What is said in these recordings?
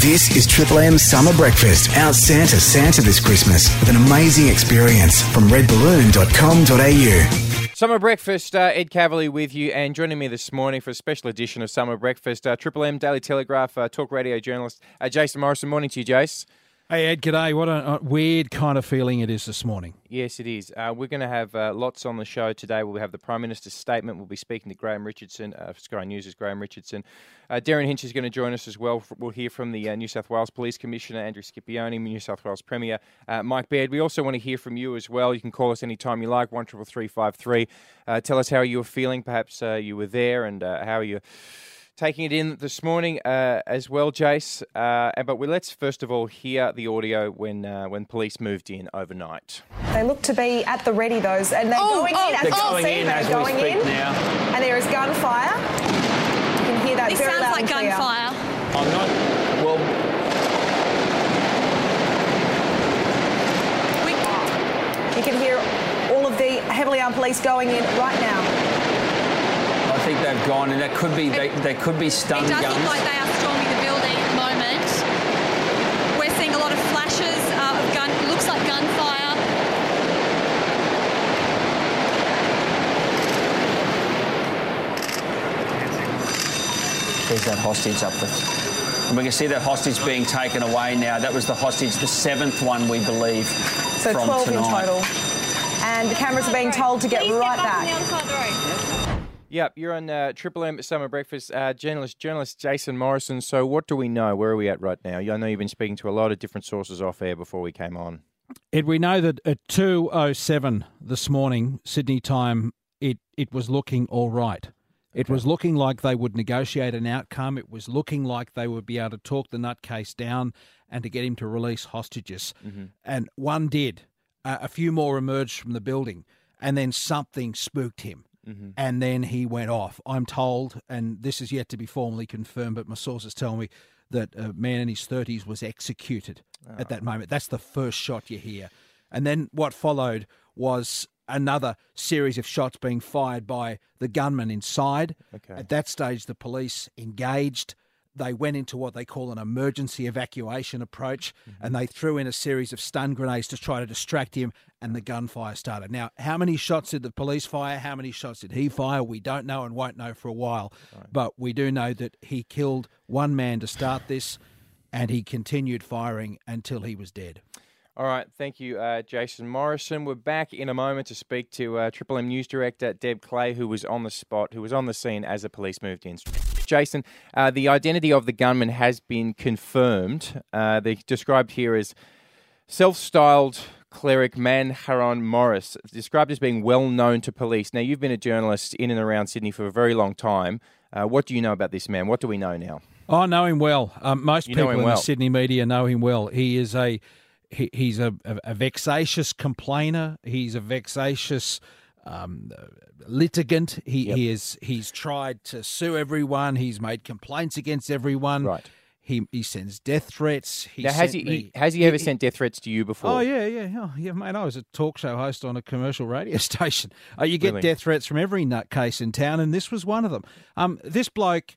This is Triple M Summer Breakfast. Out Santa Santa this Christmas with an amazing experience from redballoon.com.au. Summer Breakfast, uh, Ed Kavalee with you, and joining me this morning for a special edition of Summer Breakfast, uh, Triple M Daily Telegraph uh, talk radio journalist uh, Jason Morrison. Morning to you, Jace. Hey Ed, g'day. What a, a weird kind of feeling it is this morning. Yes, it is. Uh, we're going to have uh, lots on the show today. We'll have the Prime Minister's statement. We'll be speaking to Graham Richardson, uh, Sky News' is Graham Richardson. Uh, Derryn Hinch is going to join us as well. We'll hear from the uh, New South Wales Police Commissioner, Andrew Scipione, New South Wales Premier, uh, Mike Baird. We also want to hear from you as well. You can call us anytime you like, 133353. Uh, tell us how you were feeling. Perhaps you were there and how are you taking it in this morning uh, as well, Jace. Uh, but we, let's first of all hear the audio when uh, when police moved in overnight. They look to be at the ready, those, and they're Oh, going oh, in. As they're going see, in they're as we going speak in, now. and there is gunfire. You can hear that This very sounds loud like and clear. gunfire. I'm not. Well, We, You can hear all of the heavily armed police going in right now. I think they've gone, and that could be they, they could be stun it does guns. look like they are storming the building at the moment. We're seeing a lot of flashes uh, of gun. Looks like gunfire. There's that hostage up there. And we can see that hostage being taken away now. That was the hostage, the seventh one, we believe, So from 12 tonight. in total. And the cameras are being told to get Please right step up on the back. Other side of the road. Yep, you're on uh, Triple M Summer Breakfast. Uh, journalist, journalist Jason Morrison. So, what do we know? Where are we at right now? I know you've been speaking to a lot of different sources off air before we came on. Ed, we know that at 2.07 this morning, Sydney time, it, it was looking all right. It was looking like they would negotiate an outcome. It was looking like they would be able to talk the nutcase down and to get him to release hostages. And one did. Uh, a few more emerged from the building, and then something spooked him. Mm-hmm. And then he went off. I'm told, and this is yet to be formally confirmed, but my sources tell me that a man in his 30s was executed at ah. that moment. That's the first shot you hear. And then what followed was another series of shots being fired by the gunman inside. Okay. At that stage, the police engaged. They went into what they call an emergency evacuation approach and mm-hmm. they threw in a series of stun grenades to try to distract him, and the gunfire started. Now, how many shots did the police fire? How many shots did he fire? We don't know and won't know for a while. But we do know that he killed one man to start this and he continued firing until he was dead. All right, thank you, uh, Jason Morrison. We're back in a moment to speak to uh, Triple M News Director Deb Clay, who was on the spot, who was on the scene as the police moved in. Jason, uh, the identity of the gunman has been confirmed. Uh, they're described here as self-styled cleric Man Haron Monis, described as being well known to police. Now, you've been a journalist in and around Sydney for a very long time. Uh, what do you know about this man? What do we know now? I know him well. Um, most You people in well. the Sydney media know him well. He is a he, he's a, a, a vexatious complainer. He's a vexatious um, litigant. He, he is he's tried to sue everyone. He's made complaints against everyone. Right. He he sends death threats. He now, has he, he me- has he ever sent death threats to you before? Oh yeah, yeah, yeah, yeah, mate. I was a talk show host on a commercial radio station. Uh, you get Really? death threats from every nutcase in town, and this was one of them. Um, this bloke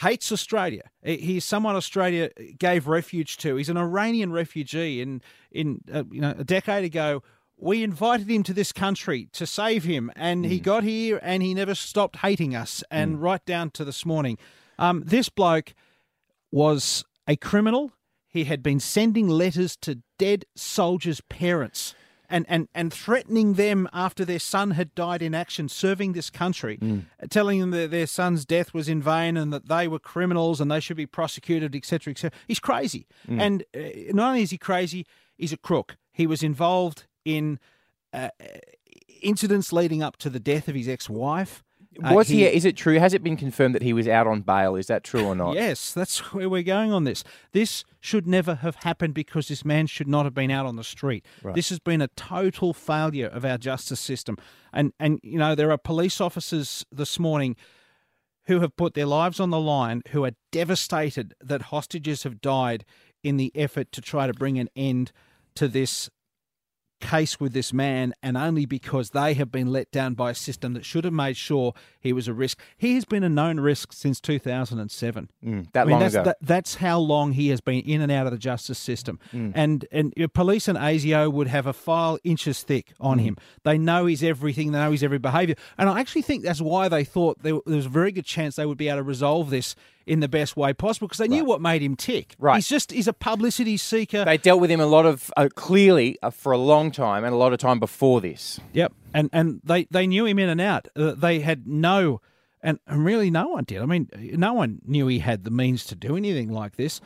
hates Australia. He's someone Australia gave refuge to. He's an Iranian refugee. In in uh, you know a decade ago, we invited him to this country to save him, and he got here, and he never stopped hating us, and right down to this morning. Um, this bloke was a criminal. He had been sending letters to dead soldiers' parents and, and, and threatening them after their son had died in action serving this country, telling them that their son's death was in vain and that they were criminals and they should be prosecuted, etc., etc. He's crazy. And uh, not only is he crazy, he's a crook. He was involved in uh, incidents leading up to the death of his ex-wife. Uh, Uh, was he, Is it true? Has it been confirmed that he was out on bail? Is that true or not? Yes, that's where we're going on this. This should never have happened because this man should not have been out on the street. This has been a total failure of our justice system. And and you know, there are police officers this morning who have put their lives on the line who are devastated that hostages have died in the effort to try to bring an end to this case with this man, and only because they have been let down by a system that should have made sure he was a risk. He has been a known risk since 2007. Mm, that I mean, long that's, ago. that- that's how long he has been in and out of the justice system. And and your police and ASIO would have a file inches thick on him. They know his everything. They know his every behaviour. And I actually think that's why they thought there, there was a very good chance they would be able to resolve this in the best way possible because they knew what made him tick. Right. He's just he's a publicity seeker. They dealt with him a lot of uh, clearly uh, for a long time and a lot of time before this. Yep, and and they they knew him in and out. Uh, they had no, and, and really no one did. I mean, no one knew he had the means to do anything like this.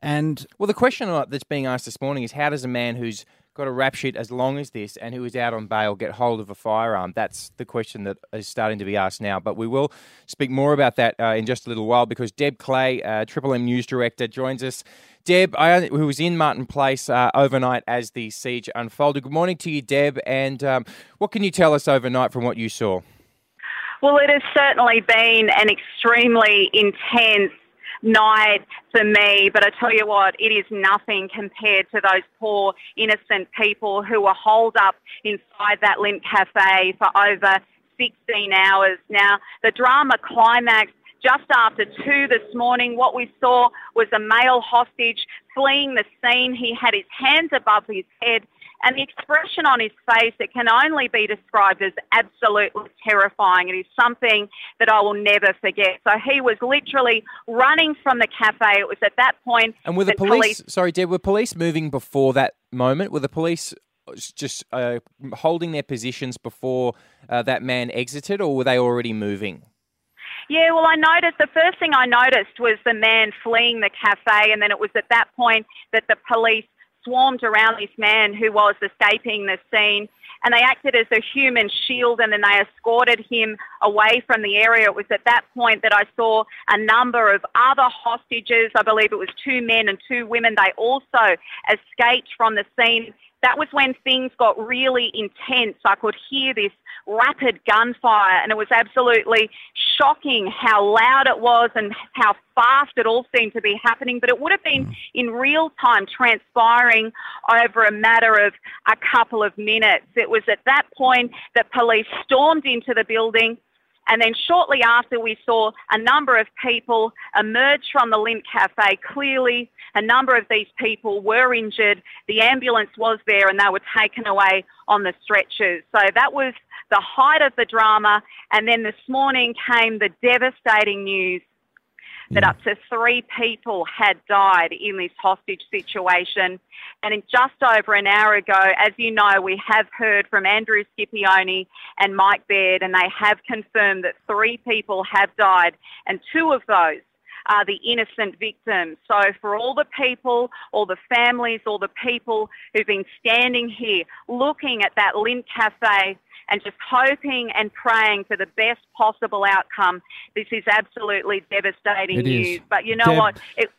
And Well, the question uh, that's being asked this morning is how does a man who's got a rap sheet as long as this and who is out on bail get hold of a firearm? That's the question that is starting to be asked now. But we will speak more about that uh, in just a little while because Deb Clay, uh, Triple M News Director, joins us. Deb, I, who was in Martin Place uh, overnight as the siege unfolded. Good morning to you, Deb. And um, what can you tell us overnight from what you saw? Well, it has certainly been an extremely intense night for me, but I tell you what, it is nothing compared to those poor innocent people who were holed up inside that Lindt Cafe for over 16 hours. Now, the drama climax just after two this morning. What we saw was a male hostage fleeing the scene. He had his hands above his head and the expression on his face, it can only be described as absolutely terrifying. It is something that I will never forget. So he was literally running from the cafe. It was at that point. And were the that police, sorry, Deb, were police moving before that moment? Were the police just uh, holding their positions before uh, that man exited, or were they already moving? Yeah, well, I noticed the first thing I noticed was the man fleeing the cafe, and then it was at that point that the police swarmed around this man who was escaping the scene. And they acted as a human shield and then they escorted him away from the area. It was at that point that I saw a number of other hostages. I believe it was two men and two women. They also escaped from the scene. That was when things got really intense. I could hear this rapid gunfire and it was absolutely shocking how loud it was and how fast it all seemed to be happening. But it would have been in real time transpiring over a matter of a couple of minutes. It was at that point that police stormed into the building. And then shortly after, we saw a number of people emerge from the Lindt Cafe. Clearly, a number of these people were injured. The ambulance was there and they were taken away on the stretchers. So that was the height of the drama. And then this morning came the devastating news that up to three people had died in this hostage situation. And in just over an hour ago, as you know, we have heard from Andrew Scipione and Mike Baird, and they have confirmed that three people have died, and two of those are the innocent victims. So for all the people, all the families, all the people who've been standing here looking at that Lindt Cafe and just hoping and praying for the best possible outcome, this is absolutely devastating It is. news. But you know Deb, what? It,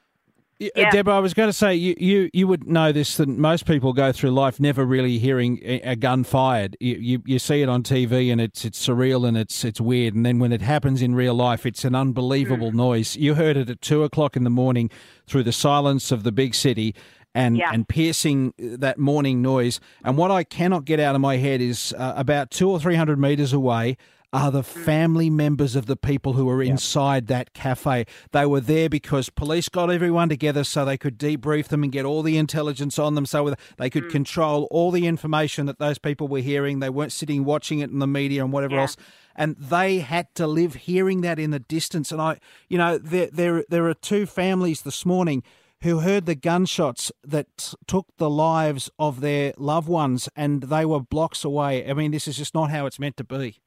Yeah. Deborah, I was going to say you, you you would know this that most people go through life never really hearing a, gun fired. You, you you see it on TV and it's it's surreal and it's it's weird, and then when it happens in real life, it's an unbelievable noise. You heard it at two o'clock in the morning through the silence of the big city. And, Yeah. and piercing that morning noise. And what I cannot get out of my head is uh, about two or three hundred meters away are the mm. family members of the people who were inside that cafe. They were there because police got everyone together so they could debrief them and get all the intelligence on them so they could mm. control all the information that those people were hearing. They weren't sitting watching it in the media and whatever Yeah. else. And they had to live hearing that in the distance. And I, you know, there there there are two families this morning who heard the gunshots that took the lives of their loved ones and they were blocks away. I mean, this is just not how it's meant to be.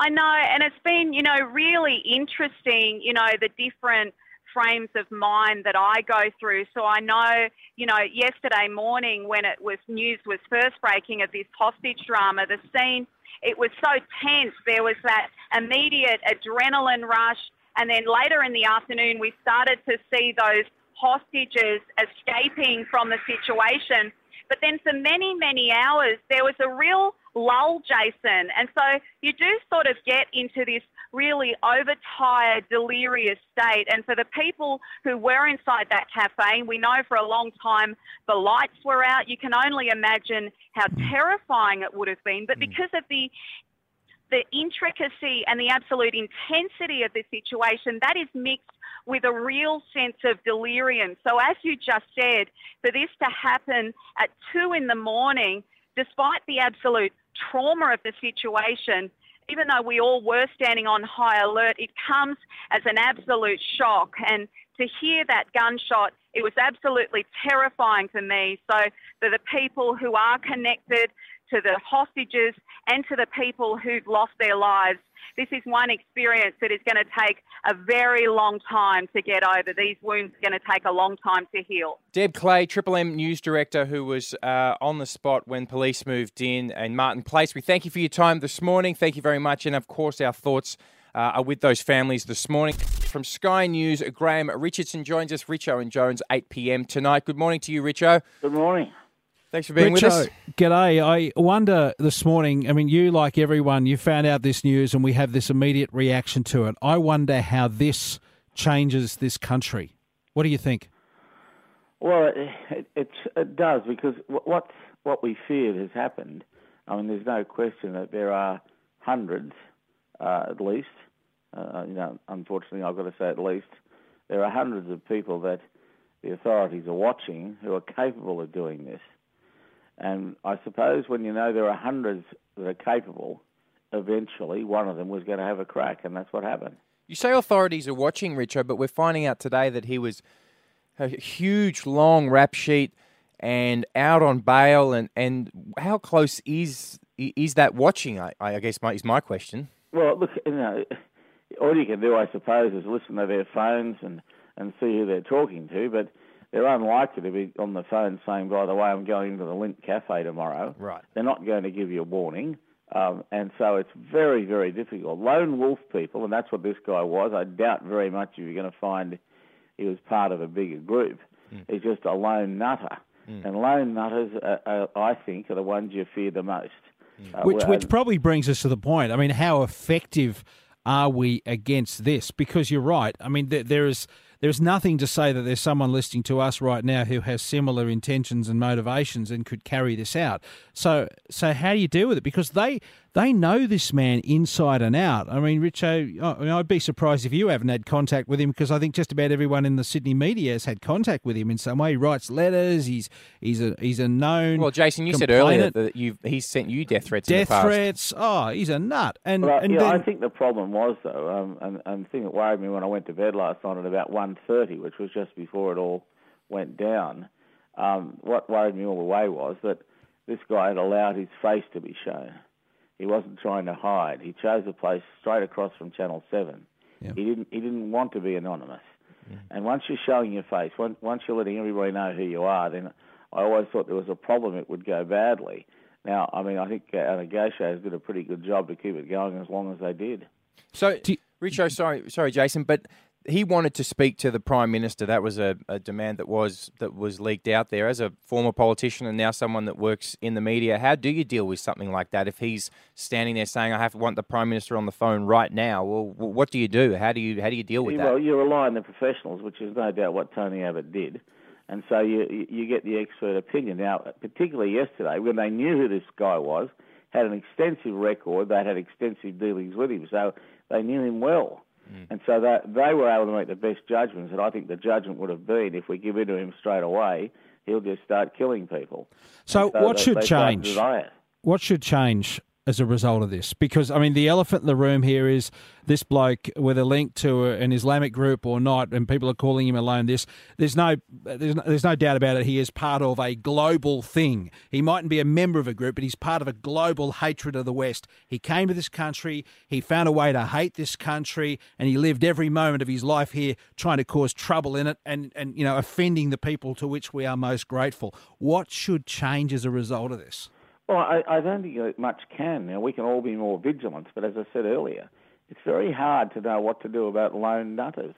I know, and it's been, you know, really interesting, you know, the different frames of mind that I go through. So I know, you know, yesterday morning when it was news was first breaking of this hostage drama, the scene, it was so tense. There was that immediate adrenaline rush. And then later in the afternoon, we started to see those hostages escaping from the situation. But then for many, many hours, there was a real lull, Jason. And so you do sort of get into this really overtired, delirious state. And for the people who were inside that cafe, we know for a long time the lights were out. You can only imagine how mm. terrifying it would have been. But mm. because of the the intricacy and the absolute intensity of the situation, that is mixed with a real sense of delirium. So, as you just said, for this to happen at two in the morning, despite the absolute trauma of the situation, even though we all were standing on high alert, it comes as an absolute shock. And to hear that gunshot, it was absolutely terrifying for me. So, for the people who are connected to the hostages and to the people who've lost their lives. This is one experience that is going to take a very long time to get over. These wounds are going to take a long time to heal. Deb Clay, Triple M News Director, who was uh, on the spot when police moved in, and Martin Place. We thank you for your time this morning. Thank you very much. And of course, our thoughts uh, are with those families this morning. From Sky News, Graham Richardson joins us. Richo and Jones, 8 p.m. tonight. Good morning to you, Richo. Good morning. Thanks for being with us. G'day. I wonder this morning, I mean, you, like everyone, you found out this news and we have this immediate reaction to it. I wonder how this changes this country. What do you think? Well, it, it, it does because what, what we feared has happened. I mean, there's no question that there are hundreds, uh, at least, uh, you know, unfortunately, I've got to say at least, there are hundreds of people that the authorities are watching who are capable of doing this. And I suppose when you know there are hundreds that are capable, eventually one of them was going to have a crack, and that's what happened. You say authorities are watching, Richard, but we're finding out today that he was a huge, long rap sheet and out on bail. And, and how close is is that watching? I, I guess my, is my question. Well, look, you know, all you can do, I suppose, is listen to their phones and, and see who they're talking to. But they're unlikely to be on the phone saying, by the way, I'm going to the Lindt Cafe tomorrow. Right. They're not going to give you a warning. Um, and so it's very, very difficult. Lone wolf people, and that's what this guy was. I doubt very much if you're going to find he was part of a bigger group. Mm. He's just a lone nutter. Mm. And lone nutters, are, are, I think, are the ones you fear the most. Mm. Uh, which, which probably brings us to the point. I mean, how effective are we against this? Because you're right. I mean, there, there is there's nothing to say that there's someone listening to us right now who has similar intentions and motivations and could carry this out. So, so how do you deal with it? Because they they know this man inside and out. I mean, Richo, I mean, I'd be surprised if you haven't had contact with him because I think just about everyone in the Sydney media has had contact with him in some way. He writes letters. He's he's a he's a known. Well, Jason, you said earlier that you he's sent you death threats. Death threats. Oh, he's a nut. And, well, and yeah, then, I think the problem was though, um, and, and the thing that worried me when I went to bed last night at about one thirty, which was just before it all went down. Um, what worried me all the way was that this guy had allowed his face to be shown. He wasn't trying to hide. He chose a place straight across from Channel Seven. Yep. He didn't. He didn't want to be anonymous. Mm. And once you're showing your face, once, once you're letting everybody know who you are, then I always thought there was a problem. It would go badly. Now, I mean, I think uh, our negotiators did a pretty good job to keep it going as long as they did. So, Richo, sorry, sorry, Jason, but he wanted to speak to the prime minister. That was a, a, demand that was that was leaked out there. As a former politician and now someone that works in the media, how do you deal with something like that? If he's standing there saying, "I have to want the prime minister on the phone right now," well, what do you do? How do you how do you deal with well, that? Well, you rely on the professionals, which is no doubt what Tony Abbott did, and so you you get the expert opinion. Now, particularly yesterday, when they knew who this guy was, had an extensive record, they had extensive dealings with him, so they knew him well. Mm. And so that they were able to make the best judgments. And I think the judgment would have been if we give in to him straight away, he'll just start killing people. So, so what they, should they change? What should change as a result of this? Because I mean, the elephant in the room here is this bloke, whether linked to an Islamic group or not, and people are calling him alone. This there's no there's no, there's no doubt about it. He is part of a global thing. He mightn't be a member of a group, but he's part of a global hatred of the West. He came to this country, he found a way to hate this country, and he lived every moment of his life here trying to cause trouble in it, and and you know offending the people to which we are most grateful. What should change as a result of this? Well, I, I don't think much can. Now, we can all be more vigilant, but as I said earlier, it's very hard to know what to do about lone nutters.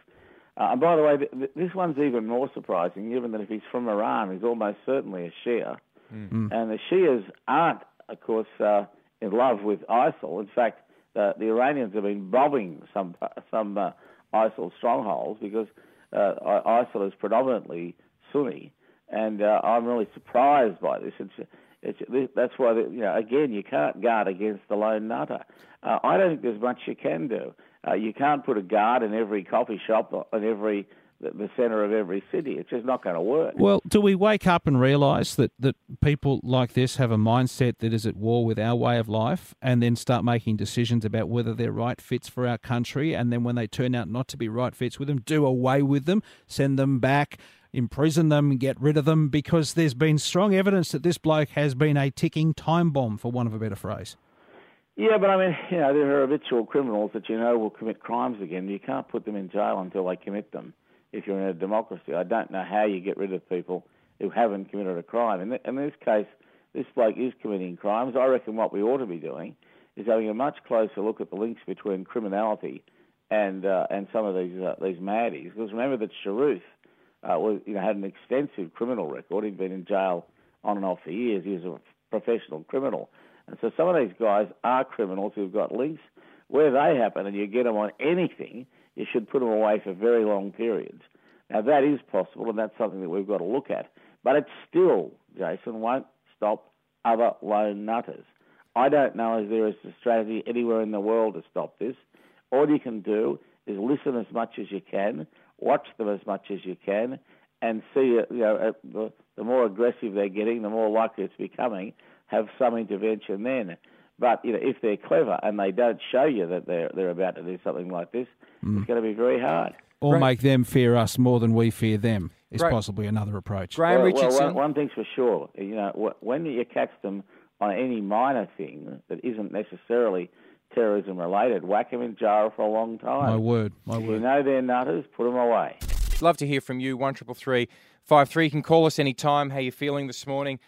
Uh, and by the way, th- this one's even more surprising, given that if he's from Iran, he's almost certainly a Shia. And the Shias aren't, of course, uh, in love with ISIL. In fact, the, the Iranians have been bombing some some uh, ISIL strongholds because uh, ISIL is predominantly Sunni, and uh, I'm really surprised by this. It's, it's, that's why, you know, again, you can't guard against the lone nutter. Uh, I don't think there's much you can do. Uh, you can't put a guard in every coffee shop or in every the, the centre of every city. It's just not going to work. Well, do we wake up and realise that, that people like this have a mindset that is at war with our way of life and then start making decisions about whether they're right fits for our country and then when they turn out not to be right fits with them, do away with them, send them back, imprison them, get rid of them because there's been strong evidence that this bloke has been a ticking time bomb, for want of a better phrase. Yeah, but I mean, you know, there are habitual criminals that you know will commit crimes again. You can't put them in jail until they commit them if you're in a democracy. I don't know how you get rid of people who haven't committed a crime. In, in this case, this bloke is committing crimes. I reckon what we ought to be doing is having a much closer look at the links between criminality and uh, and some of these uh, these maddies. Because remember that Sharif uh, was, you know, had an extensive criminal record. He'd been in jail on and off for years. He was a professional criminal. And so some of these guys are criminals who've got links. Where they happen and you get them on anything, you should put them away for very long periods. Now, that is possible, and that's something that we've got to look at. But it still, Jason, won't stop other lone nutters. I don't know if there is a strategy anywhere in the world to stop this. All you can do is listen as much as you can, watch them as much as you can, and see, uh, you know, uh, the, the more aggressive they're getting, the more likely it's becoming, have some intervention then. But you know, if they're clever and they don't show you that they're they're about to do something like this, it's going to be very hard. Or make them fear us more than we fear them is Great. possibly another approach. Graham well, well, one, one thing's for sure, you know, when you catch them on any minor thing that isn't necessarily terrorism related, whack them in jail for a long time. My word, my If you word. know they're nutters, put them away. Love to hear from you. One triple three five three. You can call us anytime. How you feeling this morning?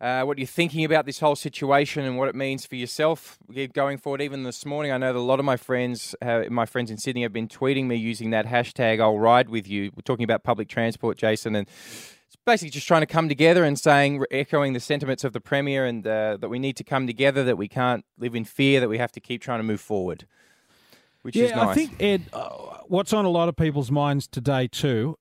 Uh, what you're thinking about this whole situation and what it means for yourself going forward. Even this morning, I know that a lot of my friends, uh, my friends in Sydney, have been tweeting me using that hashtag "I'll ride with you." We're talking about public transport, Jason, and it's basically just trying to come together and saying, echoing the sentiments of the premier, and uh, that we need to come together, that we can't live in fear, that we have to keep trying to move forward. Which yeah, is nice. I think Ed, uh, what's on a lot of people's minds today too,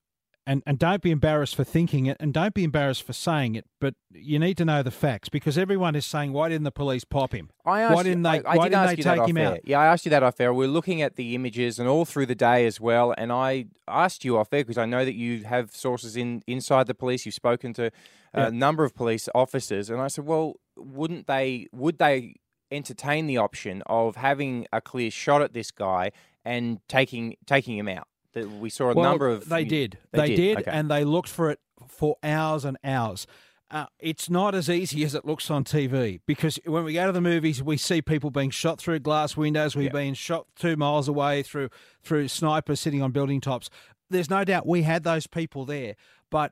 and and don't be embarrassed for thinking it, and don't be embarrassed for saying it, but you need to know the facts because everyone is saying, why didn't the police pop him? I asked why didn't you, they? I, I why did didn't ask they you that take him air. out? Yeah, I asked you that off air. We're looking at the images and all through the day as well. And I asked you off air because I know that you have sources in inside the police. You've spoken to a Yeah. number of police officers, and I said, well, wouldn't they? Would they entertain the option of having a clear shot at this guy and taking taking him out? That we saw a Well, number of. They did. They did, did, okay. and they looked for it for hours and hours. Uh, it's not as easy as it looks on TV because when we go to the movies, we see people being shot through glass windows. We've Yeah. been shot two miles away through through snipers sitting on building tops. There's no doubt we had those people there, but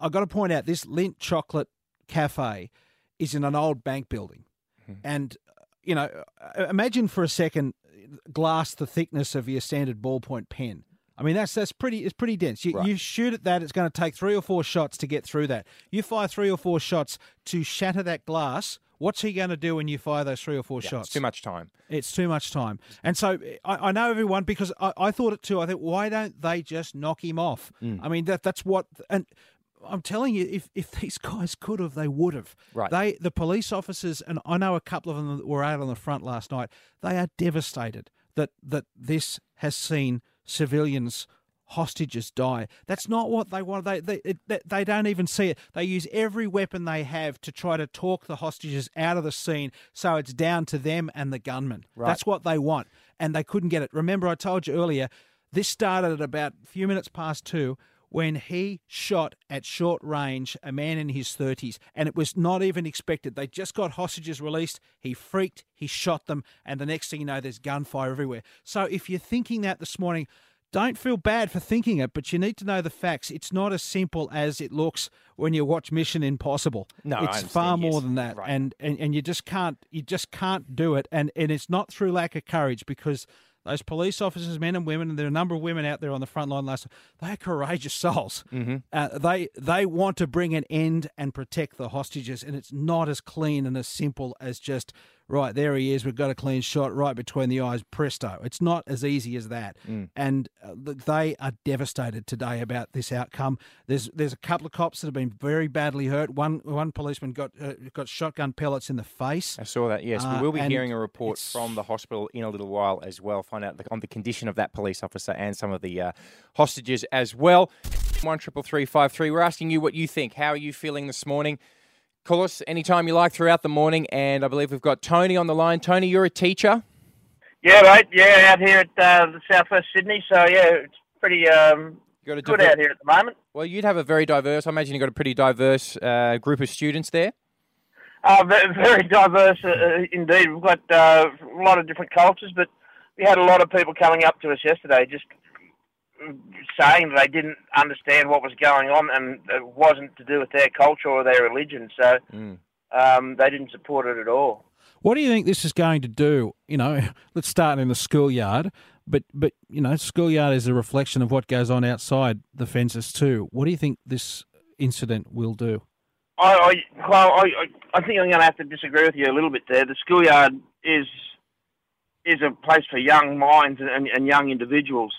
I've got to point out this Lindt Chocolate Cafe is in an old bank building, and uh, you know, uh, imagine for a second glass the thickness of your standard ballpoint pen. I mean, that's that's pretty. It's pretty dense. You, Right. you shoot at that, it's going to take three or four shots to get through that. You fire three or four shots to shatter that glass. What's he going to do when you fire those three or four Yeah, shots? it's too much time. It's too much time. And so I, I know everyone because I, I thought it too. I think why don't they just knock him off? Mm. I mean that that's what and I'm telling you, if, if these guys could have, they would have. Right. They the police officers and I know a couple of them that were out on the front last night. They are devastated that that this has seen civilians. Hostages die. That's not what they want. They they they- they don't even see it. They use every weapon they have to try to talk the hostages out of the scene, so it's down to them and the gunman. Right. That's what they want, and they couldn't get it. Remember, I told you earlier. This started at about a few minutes past two when he shot at short range a man in his 30s, and it was not even expected. They just got hostages released. He freaked, he shot them, and the next thing you know, there's gunfire everywhere. So if you're thinking that this morning, don't feel bad for thinking it, but you need to know the facts. It's not as simple as it looks when you watch Mission Impossible. No, it's far more yes. than that, Right. and, and and you just can't you just can't do it, and and it's not through lack of courage because those police officers, men and women, and there are a number of women out there on the front line last they are courageous souls. Mm-hmm. Uh, they they want to bring an end and protect the hostages, and it's not as clean and as simple as just right there he is. We've got a clean shot right between the eyes. Presto! It's not as easy as that. Mm. And uh, they are devastated today about this outcome. There's there's a couple of cops that have been very badly hurt. One one policeman got uh, got shotgun pellets in the face. I saw that. Yes, Uh, we will be hearing a report from the hospital in a little while as well. Find out the, on the condition of that police officer and some of the uh, hostages as well. One triple three five three. We're asking you what you think. How are you feeling this morning? Call us anytime you like throughout the morning, and I believe we've got Tony on the line. Tony, you're a teacher. Yeah, right. Yeah, out here at uh, the southwest Sydney. So yeah, it's pretty um, got a good diver- out here at the moment. Well, you'd have a very diverse. I imagine you've got a pretty diverse uh, group of students there. Uh, very diverse uh, uh, indeed. We've got uh, a lot of different cultures, but we had a lot of people coming up to us yesterday just saying that they didn't understand what was going on and it wasn't to do with their culture or their religion. So Mm. um, they didn't support it at all. What do you think this is going to do? You know, let's start in the schoolyard, but but you know, schoolyard is a reflection of what goes on outside the fences too. What do you think this incident will do? I, I, well, I, I- I think I'm going to have to disagree with you a little bit there. The schoolyard is is a place for young minds and, and, and young individuals.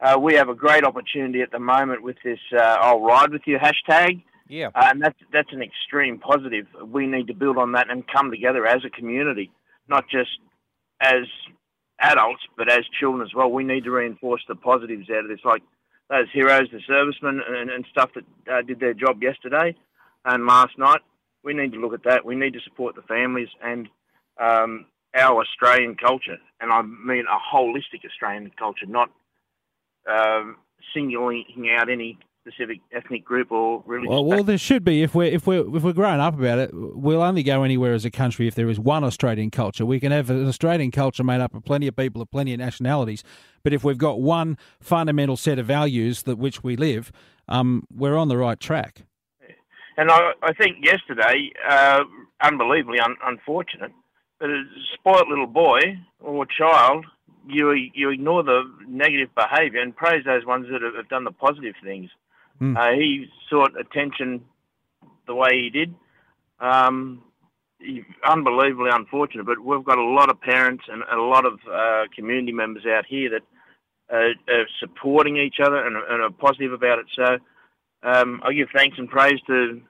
Uh, we have a great opportunity at the moment with this uh, "I'll ride with you" hashtag, Yeah. uh, and that's that's an extreme positive. We need to build on that and come together as a community, not just as adults, but as children as well. We need to reinforce the positives out of this, like those heroes, the servicemen, and, and stuff that uh, did their job yesterday and last night. We need to look at that. We need to support the families and um, our Australian culture, and I mean a holistic Australian culture, not um, singling out any specific ethnic group or religious. Well, well, there should be if we're if we're if we're growing up about it. We'll only go anywhere as a country if there is one Australian culture. We can have an Australian culture made up of plenty of people of plenty of nationalities, but if we've got one fundamental set of values that which we live, um, we're on the right track. And I, I think yesterday, uh, unbelievably un- unfortunate, that a spoilt little boy or child, you you ignore the negative behaviour and praise those ones that have, done the positive things. Hmm. Uh, he sought attention the way he did. Um, he- unbelievably unfortunate, but we've got a lot of parents and a lot of uh, community members out here that uh, are supporting each other and, and are positive about it. So um, I give thanks and praise to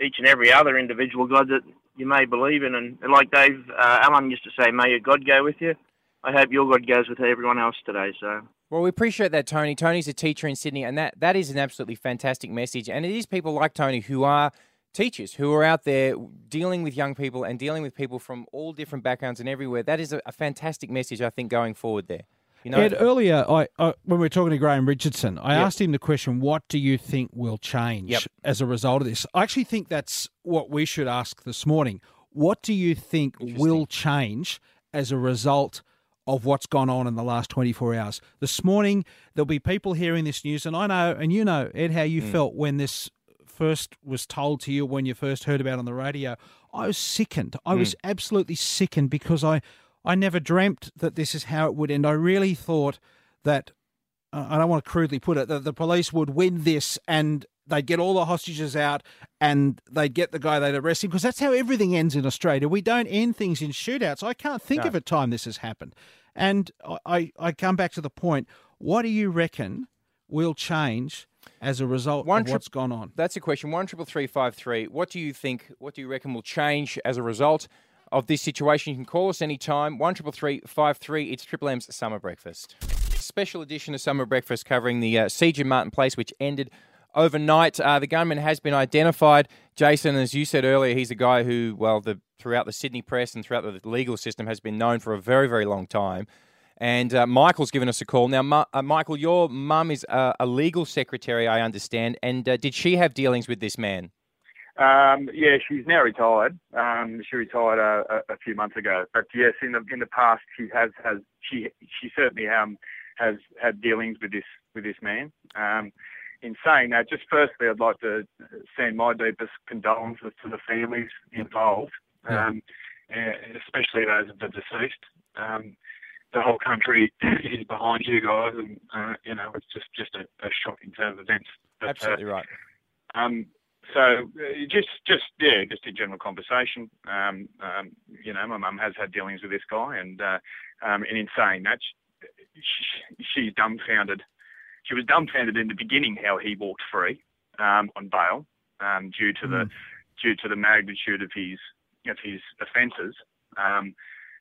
each and every other individual God that you may believe in. And, and like Dave uh, Allen used to say, may your God go with you. I hope your God goes with everyone else today. So Well, we appreciate that, Tony. Tony's a teacher in Sydney, and that, that is an absolutely fantastic message. And it is people like Tony who are teachers, who are out there dealing with young people and dealing with people from all different backgrounds and everywhere. That is a, a fantastic message, I think, going forward there. You know, Ed, earlier, I, I when we were talking to Graham Richardson, I Yep. asked him the question, "What do you think will change Yep. as a result of this?" I actually think that's what we should ask this morning. What do you think will change as a result of what's gone on in the last 24 hours? This morning, there'll be people hearing this news, and I know, and you know, Ed, how you felt when this first was told to you, when you first heard about it on the radio. I was sickened. I was absolutely sickened because I, I never dreamt that this is how it would end. I really thought that uh, I don't want to crudely put it, that the police would win this and they'd get all the hostages out and they'd get the guy they'd arrest him because that's how everything ends in Australia. We don't end things in shootouts. I can't think No. of a time this has happened. And I- I, come back to the point what do you reckon will change as a result One of what's gone on? That's a question. One triple three five three. What do you think? What do you reckon will change as a result of this situation? You can call us anytime. One triple three five three. It's Triple M's Summer Breakfast. Special edition of Summer Breakfast covering the uh, siege in Martin Place, which ended overnight. Uh, the gunman has been identified. Jason, as you said earlier, he's a guy who, well, the throughout the Sydney press and throughout the legal system has been known for a very, very long time. And uh, Michael's given us a call. Now, Ma- uh, Michael, your mum is uh, a legal secretary, I understand. And uh, did she have dealings with this man? Um, yeah, she's now retired. Um, she retired a, a, a few months ago. But yes, in the in the past, she has has she she certainly um, has had dealings with this with this man. Um, in saying that, just firstly, I'd like to send my deepest condolences to the families involved, um, eh, especially those of the deceased. Um, the whole country is behind you guys, and uh, you know it's just just a, a shocking turn of events. But, uh, Absolutely right. Um, so uh, just, just yeah, just a general conversation. Um, um, you know, my mum has had dealings with this guy, and uh, um, and in saying that, she, she's dumbfounded. She was dumbfounded in the beginning how he walked free um, on bail um, due to the due to the magnitude of his of his offences. Um,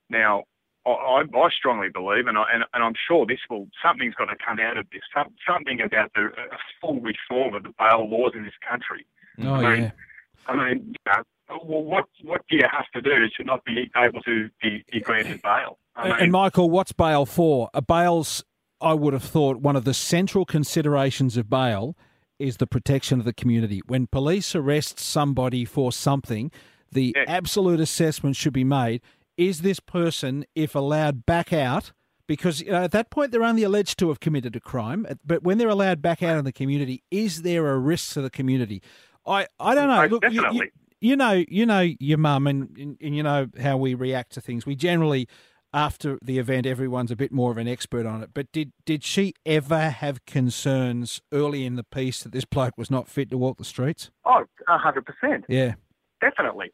now, I, I strongly believe, and, I, and, and I'm sure this will something's got to come out of this. Some, something about the a full reform of the bail laws in this country. Oh, I mean, yeah. I mean, you know, well, what what do you have to do to not be able to be, be granted bail? I mean, and Michael, what's bail for? A bail's, I would have thought, one of the central considerations of bail is the protection of the community. When police arrest somebody for something, the absolute assessment should be made: is this person, if allowed back out? Because you know, at that point they're only alleged to have committed a crime, uh, but when they're allowed back out in the community, is there a risk to the community? I, I don't know. Most Look, you- you- you know, you know your mum, and, and and you know how we react to things. We generally, after the event, everyone's a bit more of an expert on it. But did did she ever have concerns early in the piece that this bloke was not fit to walk the streets? oh, hundred percent, Yeah, definitely.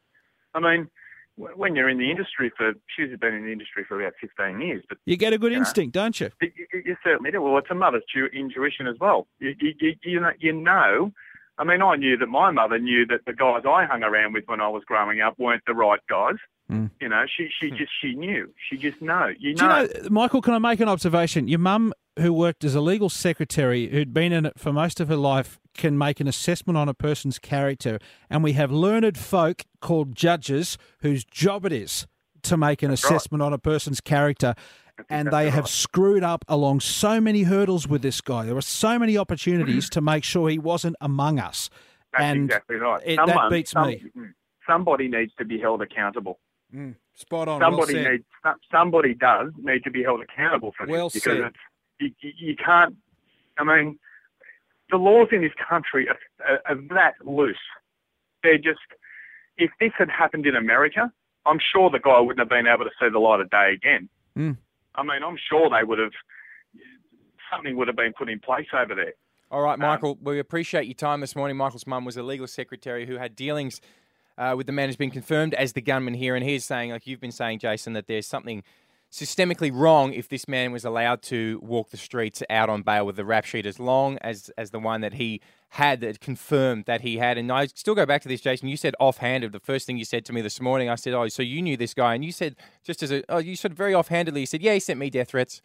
I mean, when you're in the industry for, she's been in the industry for about 15 years, but you get a good you know, instinct, don't you? You, you- certainly do. Well, it's a mother's intuition as well. You, you, you, you, know, you know, I mean, I knew that my mother knew that the guys I hung around with when I was growing up weren't the right guys. Mm. You know, she, she just, she knew. She just know. You Do you know. know, Michael? Can I make an observation? Your mum, who worked as a legal secretary, who'd been in it for most of her life, can make an assessment on a person's character, and we have learned folk called judges whose job it is to make an assessment on a person's character. And they have screwed up along so many hurdles with this guy. There were so many opportunities to make sure he wasn't among us. That's and exactly right. it- that beats some- me. Somebody needs to be held accountable. Spot on. somebody said. needs somebody does need to be held accountable for this Well because you, you, can't. I mean, the laws in this country are, are, are that loose. They're just. If this had happened in America, I'm sure the guy wouldn't have been able to see the light of day again. Mm. I mean, I'm sure they would have. Something would have been put in place over there. All right, Michael, we appreciate your time this morning. Michael's mum was a legal secretary who had dealings uh, with the man who's been confirmed as the gunman here. And he's saying, like you've been saying, Jason, that there's something systemically wrong if this man was allowed to walk the streets out on bail with the rap sheet as long as, as the one that he had that confirmed that he had. And I still go back to this, Jason. You said offhanded. The first thing you said to me this morning, I said, Oh, so you knew this guy. And you said, just as a, oh, you said very offhandedly, you said, Yeah, he sent me death threats.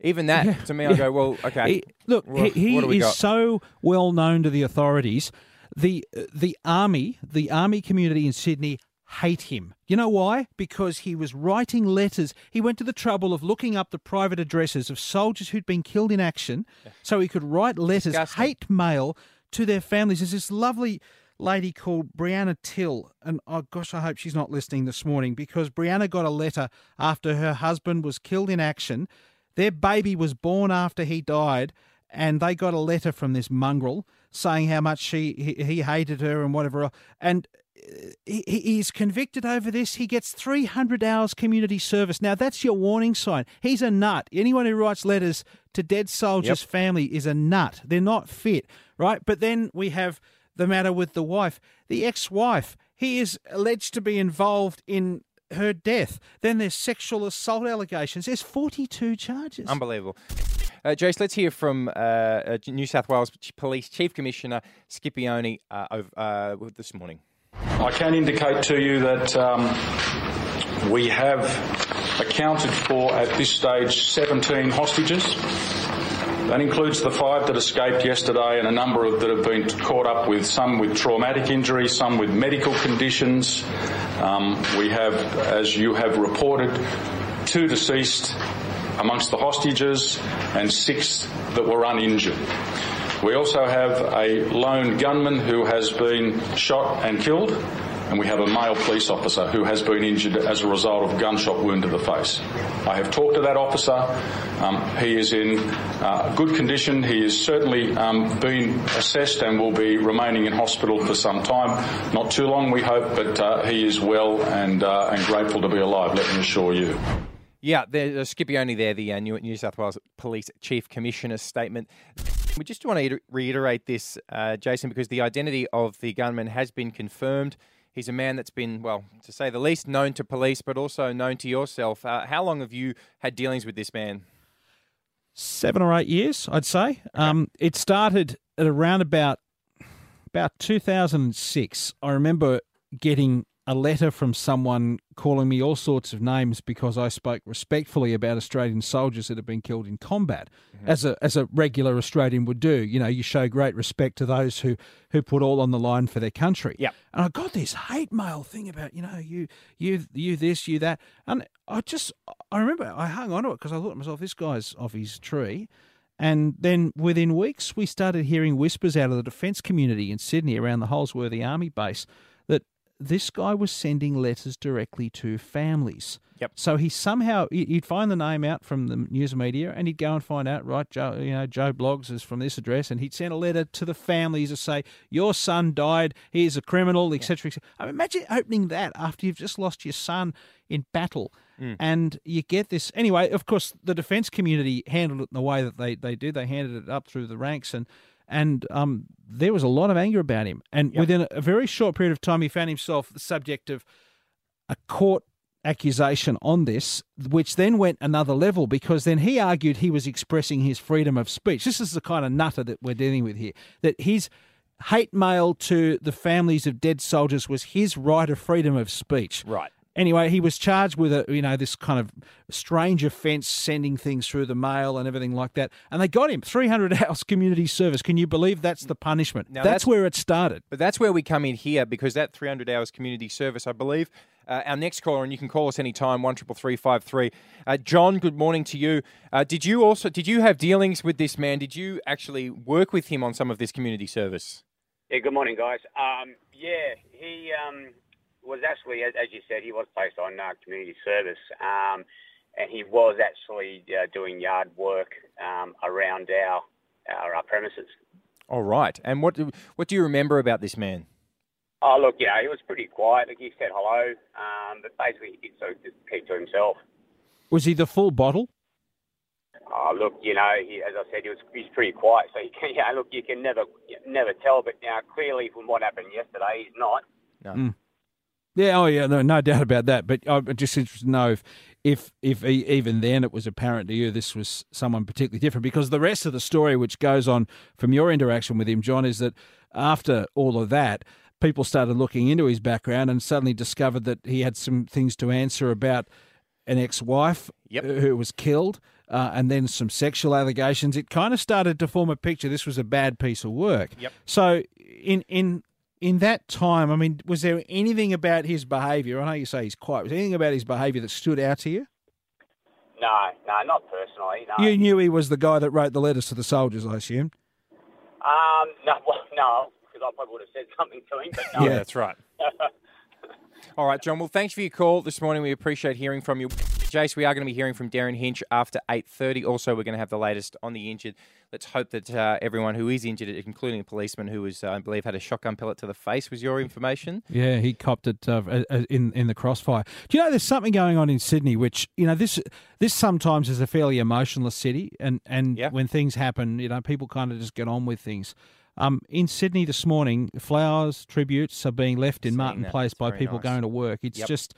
Even that, to me, I go, Well, okay. He- look, he, he is got? so well known to the authorities. The the army, the army community in Sydney hate him. You know why? Because he was writing letters. He went to the trouble of looking up the private addresses of soldiers who'd been killed in action, so he could write letters, Disgusting. hate mail to their families. There's this lovely lady called Brianna Till, and oh gosh, I hope she's not listening this morning because Brianna got a letter after her husband was killed in action. Their baby was born after he died, and they got a letter from this mongrel saying how much she he, he hated her and whatever. else. And uh, he, he- he's convicted over this. He gets 300 hours community service. Now that's your warning sign. He's a nut. Anyone who writes letters to dead soldiers' family is a nut. They're not fit, right? But then we have the matter with the wife, the ex-wife. He is alleged to be involved in her death. Then there's sexual assault allegations. There's 42 charges. Unbelievable. Uh, Jace, let's hear from uh, uh, New South Wales Police Chief Commissioner Scipione uh, uh, this morning. I can indicate to you that um, we have accounted for at this stage 17 hostages. That includes the five that escaped yesterday and a number of that have been caught up with some with traumatic injury, some with medical conditions. Um, we have, as you have reported, two deceased amongst the hostages and six that were uninjured. We also have a lone gunman who has been shot and killed, and we have a male police officer who has been injured as a result of gunshot wound to the face. I have talked to that officer. Um, he is in uh, good condition. He has certainly um, been assessed and will be remaining in hospital for some time. Not too long, we hope, but uh, he is well and, uh, and grateful to be alive, let me assure you. Yeah, there's uh, Scipione there, the uh, New, New South Wales Police Chief Commissioner's statement. We just want to reiterate this, uh, Jason, because the identity of the gunman has been confirmed. He's a man that's been, well, to say the least, known to police, but also known to yourself. Uh, how long have you had dealings with this man? Seven or eight years, I'd say. Okay. Um, it started at around about about 2006. I remember getting a letter from someone calling me all sorts of names because I spoke respectfully about Australian soldiers that had been killed in combat, mm-hmm. as a as a regular Australian would do. You know, you show great respect to those who who put all on the line for their country. Yeah. And I got this hate mail thing about you know you you you this you that, and I just I remember I hung on to it because I thought to myself, this guy's off his tree. And then within weeks, we started hearing whispers out of the defence community in Sydney around the Holsworthy Army base this guy was sending letters directly to families. Yep. So he somehow he'd find the name out from the news media, and he'd go and find out. Right, Joe, you know, Joe Bloggs is from this address, and he'd send a letter to the families to say, "Your son died. He's a criminal," etc. Et I mean, imagine opening that after you've just lost your son in battle, mm. and you get this anyway. Of course, the defence community handled it in the way that they they did. They handed it up through the ranks, and and um, there was a lot of anger about him. And yep. within a very short period of time, he found himself the subject of a court accusation on this, which then went another level because then he argued he was expressing his freedom of speech. This is the kind of nutter that we're dealing with here. That his hate mail to the families of dead soldiers was his right of freedom of speech. Right. Anyway, he was charged with a you know this kind of strange offence, sending things through the mail and everything like that, and they got him 300 hours community service. Can you believe that's the punishment? Now, that's, that's where it started. But that's where we come in here because that 300 hours community service, I believe. Uh, our next caller, and you can call us anytime, one triple three five three. Uh, John, good morning to you. Uh, did you also did you have dealings with this man? Did you actually work with him on some of this community service? Yeah. Good morning, guys. Um, yeah, he um, was actually, as, as you said, he was placed on uh, community service, um, and he was actually uh, doing yard work um, around our, our, our premises. All right. And what do, what do you remember about this man? Oh, look, you know, he was pretty quiet. Like he said hello, um, but basically he sort of just kept to himself. Was he the full bottle? Oh, look, you know, he, as I said, he was he's pretty quiet. So you can, yeah, look, you can never never tell. But now, clearly, from what happened yesterday, he's not. No. Mm. Yeah, oh yeah, no, no doubt about that. But I'm just interested to know if, if, if even then it was apparent to you this was someone particularly different, because the rest of the story, which goes on from your interaction with him, John, is that after all of that, people started looking into his background and suddenly discovered that he had some things to answer about an ex-wife yep. who was killed. Uh, and then some sexual allegations. It kind of started to form a picture. This was a bad piece of work. Yep. So, in in in that time, I mean, was there anything about his behaviour? I know you say he's quiet. Was there anything about his behaviour that stood out to you? No, no, not personally. No. You knew he was the guy that wrote the letters to the soldiers, I assume. Um, no, well, no, because I probably would have said something to him. But no. yeah, that's right. All right, John. Well, thanks for your call this morning. We appreciate hearing from you. Jace, we are going to be hearing from Derryn Hinch after 8.30. Also, we're going to have the latest on the injured. Let's hope that uh, everyone who is injured, including a policeman who was, uh, I believe, had a shotgun pellet to the face, was your information. Yeah, he copped it uh, in in the crossfire. Do you know there's something going on in Sydney, which you know this this sometimes is a fairly emotionless city, and and yeah. when things happen, you know people kind of just get on with things. Um, in Sydney this morning, flowers, tributes are being left in Martin that. Place by people nice. going to work. It's yep. just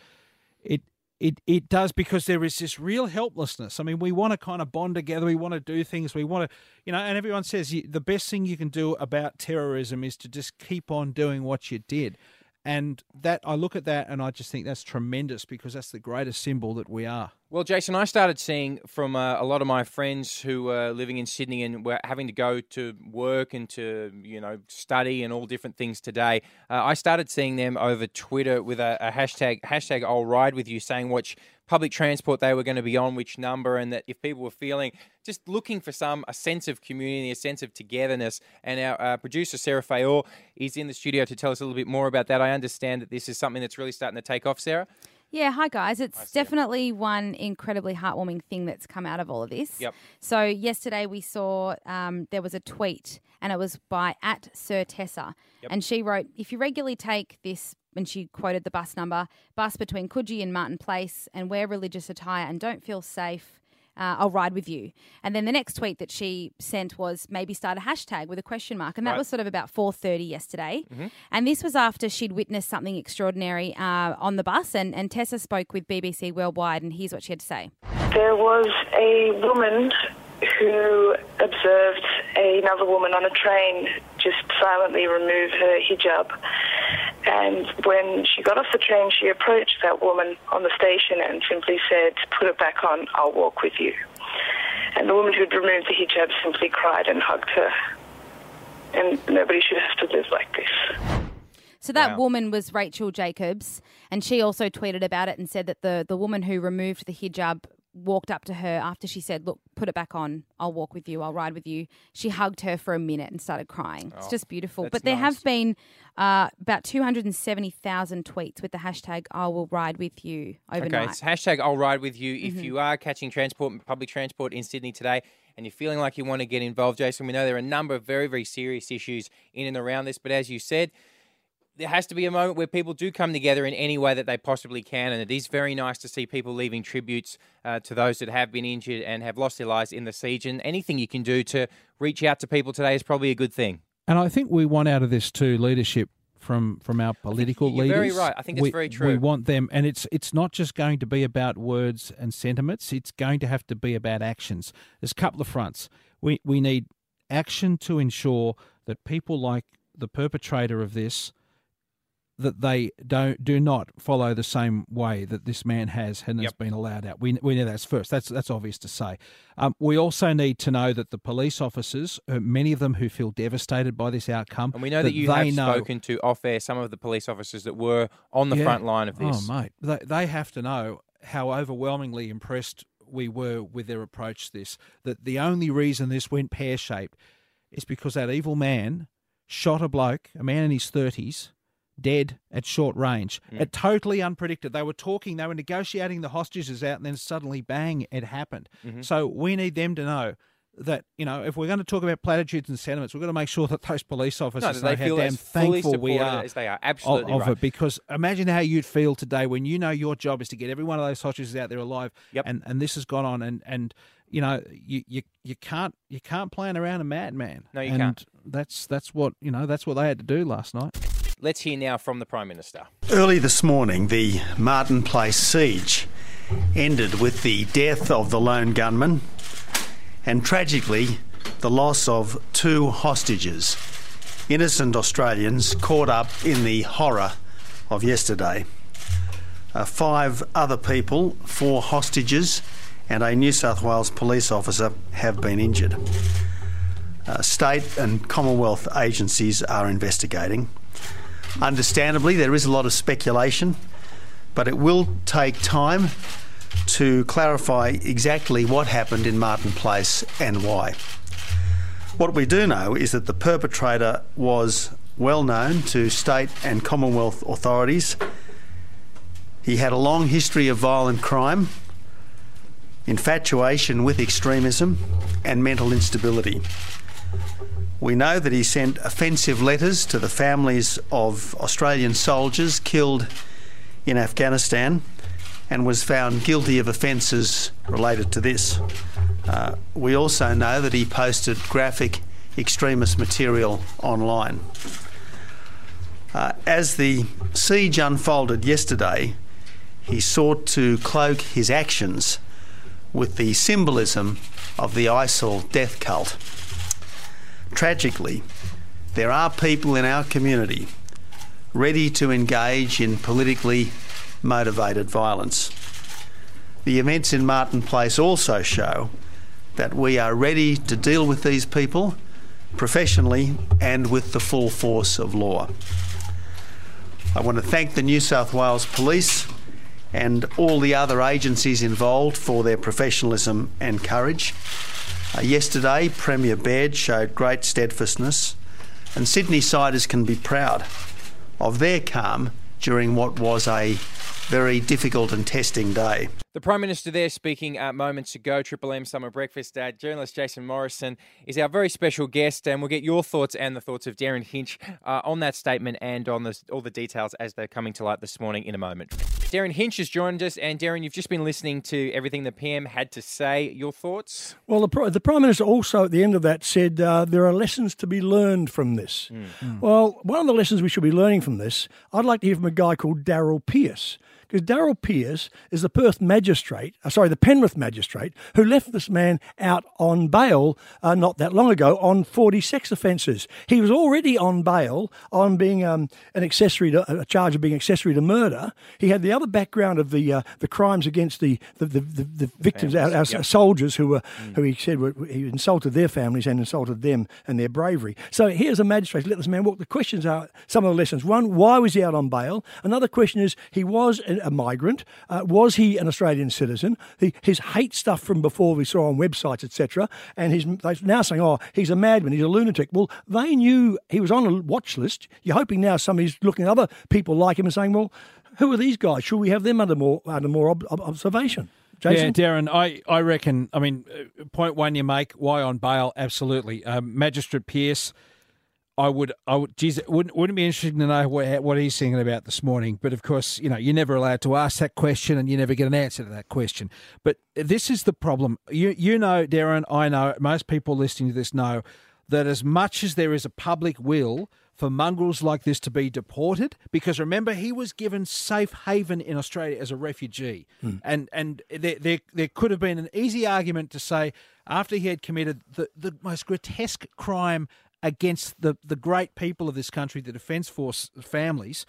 it it it does because there is this real helplessness. I mean, we want to kind of bond together. We want to do things. We want to, you know, and everyone says the best thing you can do about terrorism is to just keep on doing what you did. And that I look at that and I just think that's tremendous because that's the greatest symbol that we are. Well, Jason, I started seeing from uh, a lot of my friends who were living in Sydney and were having to go to work and to you know study and all different things today. Uh, I started seeing them over Twitter with a, a hashtag hashtag I'll ride with you, saying which public transport they were going to be on, which number, and that if people were feeling just looking for some a sense of community, a sense of togetherness. And our uh, producer Sarah Fayor is in the studio to tell us a little bit more about that. I understand that this is something that's really starting to take off, Sarah. Yeah, hi guys. It's definitely one incredibly heartwarming thing that's come out of all of this. Yep. So yesterday we saw um, there was a tweet, and it was by at Sir Tessa, Yep. and she wrote, "If you regularly take this." And she quoted the bus number, bus between Coogee and Martin Place, and wear religious attire and don't feel safe, uh, I'll ride with you. And then the next tweet that she sent was maybe start a hashtag with a question mark, and that Right. was sort of about four thirty yesterday. Mhm. And this was after she'd witnessed something extraordinary uh, on the bus. And, and Tessa spoke with BBC Worldwide, and here's what she had to say. There was a woman who observed another woman on a train just silently remove her hijab. And when she got off the train, she approached that woman on the station and simply said, Put it back on, I'll walk with you. And the woman who'd removed the hijab simply cried and hugged her. And nobody should have to live like this. So that Wow. woman was Rachel Jacobs, and she also tweeted about it and said that the, the woman who removed the hijab walked up to her after she said, Look, put it back on. I'll walk with you. I'll ride with you. She hugged her for a minute and started crying. It's Oh, just beautiful. But there nice. have been uh, about 270,000 tweets with the hashtag I will ride with you overnight. Okay, it's hashtag I'll ride with you. If Mhm. you are catching transport, public transport in Sydney today, and you're feeling like you want to get involved, Jason, we know there are a number of very, very serious issues in and around this. But as you said, there has to be a moment where people do come together in any way that they possibly can, and it is very nice to see people leaving tributes uh, to those that have been injured and have lost their lives in the siege. And anything you can do to reach out to people today is probably a good thing. And I think we want out of this too leadership from from our political you're leaders. very right. I think that's we, very We want them, and it's it's not just going to be about words and sentiments. It's going to have to be about actions. There's a couple of fronts. We we need action to ensure that people like the perpetrator of this that they don't do not follow the same way that this man has and has been allowed out. We we know that's first. That's that's obvious to say. Um, we also need to know that the police officers, uh, many of them who feel devastated by this outcome, And we know that, you they have know, spoken to off air some of the police officers that were on the Yeah. front line of this. Oh, mate, they, they have to know how overwhelmingly impressed we were with their approach to this. That the only reason this went pear shaped is because that evil man shot a bloke, a man in his thirties, dead at short range. Mm. It totally unpredicted. They were talking, they were negotiating the hostages out, and then suddenly, bang! It happened. Mhm. So we need them to know. That you know, if we're going to talk about platitudes and sentiments, we've got to make sure that those police officers that they know feel how damn thankful we are as they are. of- Absolutely of, right. it. Because imagine how you'd feel today when you know your job is to get every one of those hostages out there alive, yep. and and this has gone on, and and you know you you, you can't you can't plan around a madman. No, you and can't. That's that's what you know. That's what they had to do last night. Let's hear now from the Prime Minister. Early this morning, the Martin Place siege ended with the death of the lone gunman and tragically the loss of two hostages, innocent Australians caught up in the horror of yesterday. Uh, five other people, four hostages, and a New South Wales police officer have been injured. Uh, state and Commonwealth agencies are investigating. Understandably, there is a lot of speculation, but it will take time to clarify exactly what happened in Martin Place and why. What we do know is that the perpetrator was well known to state and Commonwealth authorities. He had a long history of violent crime, infatuation with extremism, and mental instability. We know that he sent offensive letters to the families of Australian soldiers killed in Afghanistan and was found guilty of offences related to this. Uh, we also know that he posted graphic extremist material online. Uh, as the siege unfolded yesterday, he sought to cloak his actions with the symbolism of the ISIL death cult. Tragically, there are people in our community ready to engage in politically motivated violence. The events in Martin Place also show that we are ready to deal with these people professionally and with the full force of law. I want to thank the New South Wales Police and all the other agencies involved for their professionalism and courage. Uh, yesterday, Premier Baird showed great steadfastness, and Sydney siders can be proud of their calm during what was a very difficult and testing day. The Prime Minister there speaking uh, moments ago, Triple M Summer Breakfast. Uh, journalist Jason Morrison is our very special guest, and we'll get your thoughts and the thoughts of Derryn Hinch uh, on that statement and on the, all the details as they're coming to light this morning in a moment. Derryn Hinch has joined us, and Derryn, you've just been listening to everything the PM had to say. Your thoughts? Well, the, the Prime Minister also at the end of that said uh, there are lessons to be learned from this. Mm. Well, one of the lessons we should be learning from this, I'd like to hear from a guy called Daryl Pearce because Daryl Pearce is the Perth magistrate, uh, sorry, the Penrith magistrate, who left this man out on bail uh, not that long ago on 40 sex offences. He was already on bail on being um, an accessory to a charge of being accessory to murder. He had the other background of the uh, the crimes against the the, the, the, the victims, our, our yep. soldiers who were mm. who he said were, he insulted their families and insulted them and their bravery. So here's a magistrate let this man walk. The questions are some of the lessons. One, why was he out on bail? Another question is he was a migrant? Uh, was he an Australian citizen? He, his hate stuff from before we saw on websites, etc. And he's they're now saying, oh, he's a madman, he's a lunatic. Well, they knew he was on a watch list. You're hoping now somebody's looking at other people like him and saying, well, who are these guys? Should we have them under more under more ob- observation? Jason? Yeah, Derryn, I, I reckon, I mean, uh, point one you make, why on bail? Absolutely. Um, Magistrate Pearce I would, I would, geez, it wouldn't, wouldn't be interesting to know what, what he's thinking about this morning. But of course, you know, you're never allowed to ask that question and you never get an answer to that question. But this is the problem. You, you know, Derryn, I know, most people listening to this know that as much as there is a public will for mongrels like this to be deported, because remember, he was given safe haven in Australia as a refugee. Hmm. And, and there, there, there could have been an easy argument to say, after he had committed the, the most grotesque crime against the, the great people of this country, the Defence Force families,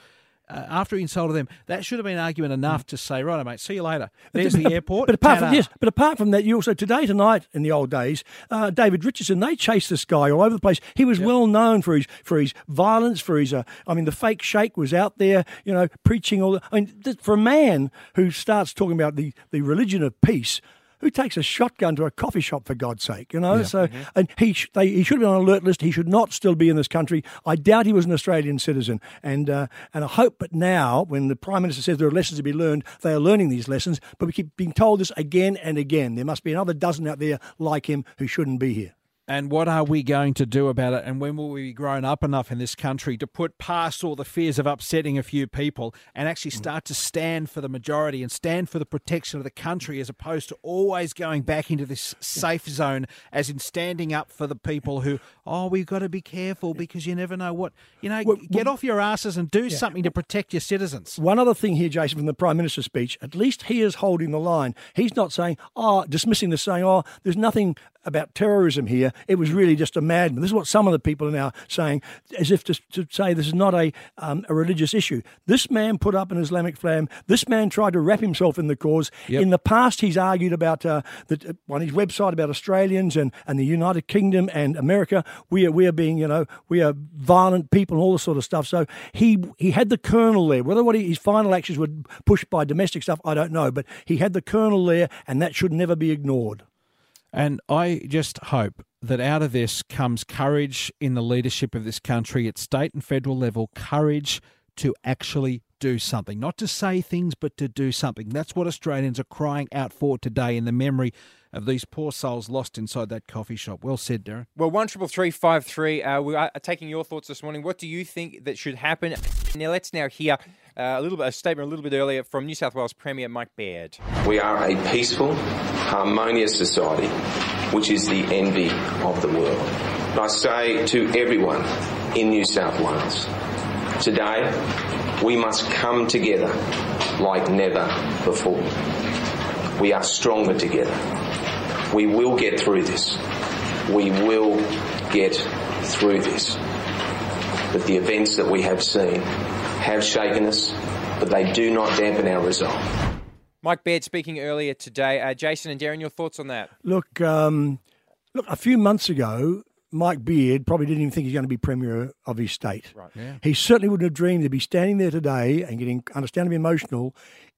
uh, after he insulted them, that should have been argument enough to say, right, mate, see you later. There's the airport. But apart from yes, but apart from that, you also today tonight in the old days, uh, David Richardson, they chased this guy all over the place. He was yep. well known for his for his violence, for his. Uh, I mean, the fake sheikh was out there, you know, preaching all. The, I mean, for a man who starts talking about the the religion of peace who takes a shotgun to a coffee shop for God's sake? You know, yeah. so mm-hmm. and he sh- they, he should have been on alert list. He should not still be in this country. I doubt he was an Australian citizen, and uh, and I hope. But now, when the prime minister says there are lessons to be learned, they are learning these lessons. But we keep being told this again and again. There must be another dozen out there like him who shouldn't be here. And what are we going to do about it? And when will we be grown up enough in this country to put past all the fears of upsetting a few people and actually mm. start to stand for the majority and stand for the protection of the country as opposed to always going back into this safe zone, as in standing up for the people who, oh, we've got to be careful because you never know what, you know, well, get well, off your asses and do yeah. something to protect your citizens. One other thing here, Jason, from the Prime Minister's speech, at least he is holding the line. He's not saying, oh, dismissing this, saying, oh, there's nothing about terrorism here. It was really just a madman. This is what some of the people are now saying, as if to, to say this is not a, um, a religious issue. This man put up an Islamic flag. This man tried to wrap himself in the cause. Yep. In the past, he's argued about uh, that uh, on his website about Australians and, and the United Kingdom and America. We are we are being you know we are violent people and all this sort of stuff. So he he had the kernel there. Whether what he, his final actions were pushed by domestic stuff, I don't know, but he had the kernel there, and that should never be ignored. And I just hope that out of this comes courage in the leadership of this country at state and federal level, courage to actually do something, not to say things, but to do something. That's what Australians are crying out for today in the memory of these poor souls lost inside that coffee shop. Well said, Derryn. Well, one triple three five three. Uh, we are taking your thoughts this morning. What do you think that should happen? Now, let's now hear uh, a little bit a statement a little bit earlier from New South Wales Premier Mike Baird. We are a peaceful, harmonious society, which is the envy of the world. And I say to everyone in New South Wales, today we must come together like never before. We are stronger together. We will get through this. We will get through this. But the events that we have seen have shaken us, but they do not dampen our resolve. Mike Baird speaking earlier today. Uh, Jason and Derryn, your thoughts on that? Look, um, look, a few months ago, Mike Baird probably didn't even think he's going to be premier of his state. Right. Yeah. He certainly wouldn't have dreamed to be standing there today and getting understandably emotional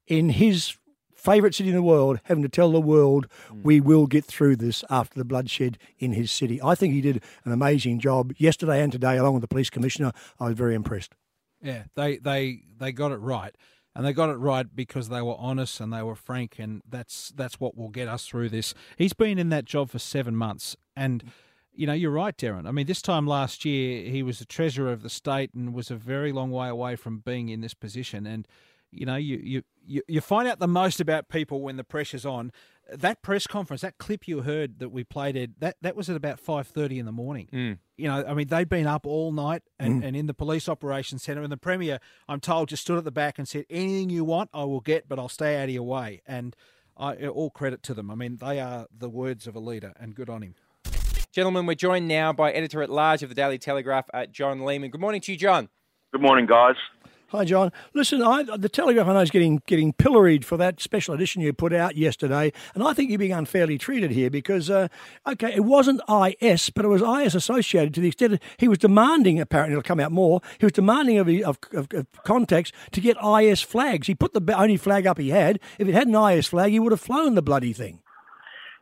in his favourite city in the world, having to tell the world mm. we will get through this after the bloodshed in his city. I think he did an amazing job yesterday and today, along with the police commissioner. I was very impressed. Yeah, they they they got it right. and they got it right because they were honest and they were frank, and that's that's what will get us through this. He's been in that job for seven months, and you know you're right, Derryn. I mean, this time last year he was the treasurer of the state and was a very long way away from being in this position, and you know you you you, you find out the most about people when the pressure's on. That press conference, that clip you heard that we played, Ed, that that was at about five thirty in the morning. Mm. You know, I mean, they'd been up all night and, Mm. and in the police operations centre, and the premier, I'm told, just stood at the back and said, "Anything you want, I will get, but I'll stay out of your way." And I, all credit to them. I mean, they are the words of a leader, and good on him. Gentlemen, we're joined now by editor at large of the Daily Telegraph, uh, John Lehmann. Good morning to you, John. Good morning, guys. Hi, John. Listen, I, the Telegraph I know is getting getting pilloried for that special edition you put out yesterday, and I think you're being unfairly treated here because, uh, okay, it wasn't IS, but it was IS associated to the extent that he was demanding. Apparently, it'll come out more. He was demanding of, of, of, of context to get IS flags. He put the only flag up he had. If it had an IS flag, he would have flown the bloody thing.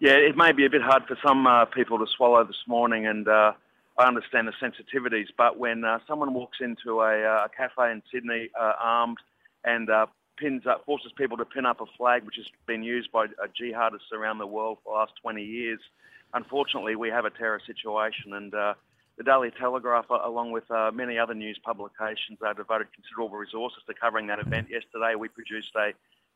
Yeah, it may be a bit hard for some uh, people to swallow this morning, and uh, I understand the sensitivities. But when uh, someone walks into a, uh, cafe in Sydney uh, armed and uh, pins up, forces people to pin up a flag, which has been used by jihadists around the world for the last 20 years, unfortunately, we have a terror situation, and the Daily Telegraph, along with uh, many other news publications, uh, devoted considerable resources to covering that event. Yesterday, we produced a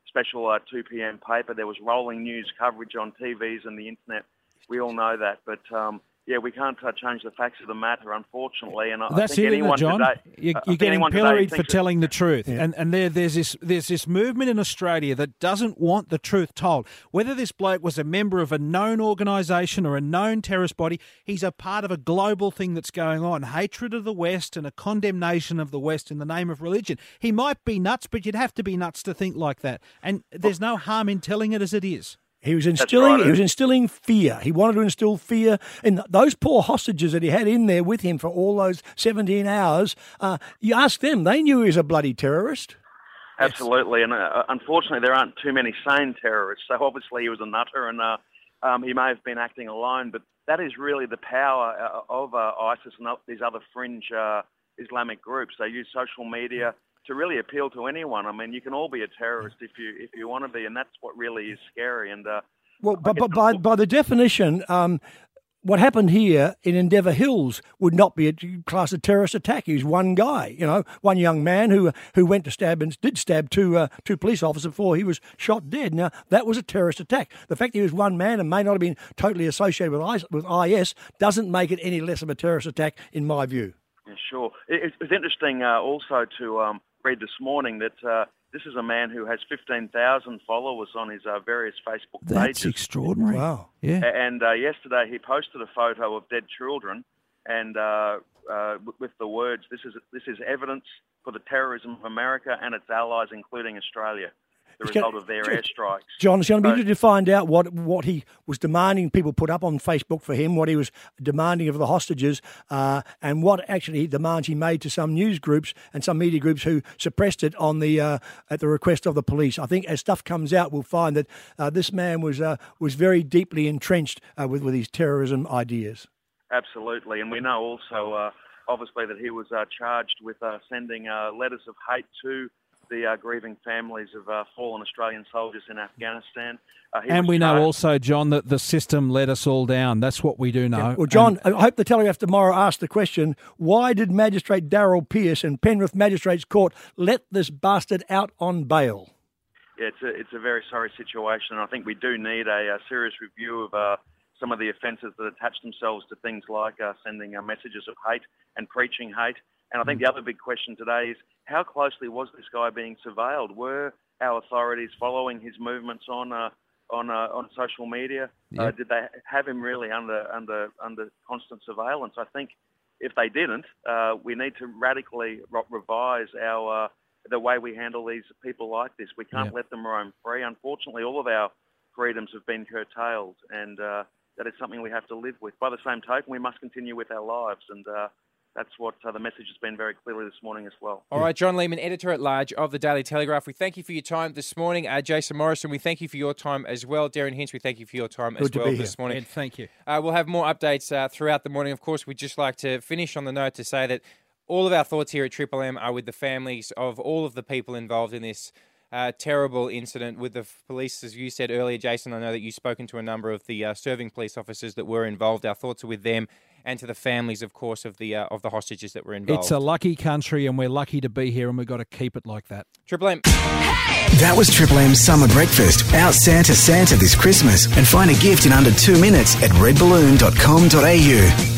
special uh, 2 p.m. paper. There was rolling news coverage on TVs and the internet. We all know that, but um, yeah, we can't uh, change the facts of the matter, unfortunately. And I I That's think it, isn't anyone it, John? today, You're, you're getting pilloried for telling the truth, and and there there's this there's this movement in Australia that doesn't want the truth told. Whether this bloke was a member of a known organisation or a known terrorist body, he's a part of a global thing that's going on: hatred of the West and a condemnation of the West in the name of religion. He might be nuts, but you'd have to be nuts to think like that. And there's no harm in telling it as it is. He was instilling. He was instilling fear. He wanted to instill fear in those poor hostages that he had in there with him for all those seventeen hours. Uh, you ask them; they knew he was a bloody terrorist. Absolutely, and uh, unfortunately, there aren't too many sane terrorists. So obviously, he was a nutter, and uh, um, he may have been acting alone. But that is really the power uh, of uh, ISIS and these other fringe uh, Islamic groups. They use social media to really appeal to anyone. I mean, you can all be a terrorist if you if you want to be, and that's what really is scary. And uh, Well, but, but by by the definition, um, what happened here in Endeavour Hills would not be a class of terrorist attack. He was one guy, you know, one young man who who went to stab and did stab two uh, two police officers before he was shot dead. Now that was a terrorist attack. The fact that he was one man and may not have been totally associated with IS, with IS doesn't make it any less of a terrorist attack, in my view. Yeah, sure. It, it- it's interesting uh, also to um, read this morning that uh, this is a man who has 15,000 followers on his uh, various Facebook That's pages. That's extraordinary. Wow. Yeah. And uh, yesterday he posted a photo of dead children, and uh, uh, with the words, "This is this is evidence for the terrorism of America and its allies, including Australia." The It's gonna- result of their airstrikes. John, it's going to be So- interesting to find out what, what he was demanding people put up on Facebook for him, what he was demanding of the hostages, uh, and what actually demands he made to some news groups and some media groups who suppressed it on the uh, at the request of the police. I think as stuff comes out, we'll find that uh, this man was uh, was very deeply entrenched uh, with with his terrorism ideas. Absolutely, and we know also, uh, obviously, that he was uh, charged with uh, sending uh, letters of hate to the uh, grieving families of uh, fallen Australian soldiers in Afghanistan. Uh, And we know also, John, that the system let us all down. That's what we do know. Well, John, I hope the Telegraph tomorrow asks the question: Why did Magistrate Daryl Pearce and Penrith Magistrates Court let this bastard out on bail? Yeah, it's a, it's a very sorry situation, and I think we do need a, uh serious review of uh, some of the offences that attach themselves to things like uh, sending uh, messages of hate and preaching hate. And I think the other big question today is how closely was this guy being surveilled? Were our authorities following his movements on uh, on uh, on social media? Uh, did they have him really under under under constant surveillance? I think if they didn't, uh, we need to radically re- revise our uh, the way we handle these people like this. We can't Yeah. let them roam free. Unfortunately, all of our freedoms have been curtailed, and uh, that is something we have to live with. By the same token, we must continue with our lives, and uh, that's what uh, the message has been very clearly this morning as well. All right, John Lehmann, editor at large of the Daily Telegraph. We thank you for your time this morning. Uh, Jason Morrison, we thank you for your time as well. Derryn Hinch, we thank you for your time as Good to well this here. morning. Ed, thank you. Uh, we'll have more updates uh, throughout the morning. Of course, we'd just like to finish on the note to say that all of our thoughts here at Triple M are with the families of all of the people involved in this uh, terrible incident with the f- police. As you said earlier, Jason, I know that you've spoken to a number of the uh, serving police officers that were involved. Our thoughts are with them and to the families, of course, of the uh, of the hostages that were involved. It's a lucky country, and we're lucky to be here, and we've got to keep it like that. Triple M. That was Triple M's summer breakfast. Out Santa Santa this Christmas and find a gift in under two minutes at redballoon.com.au.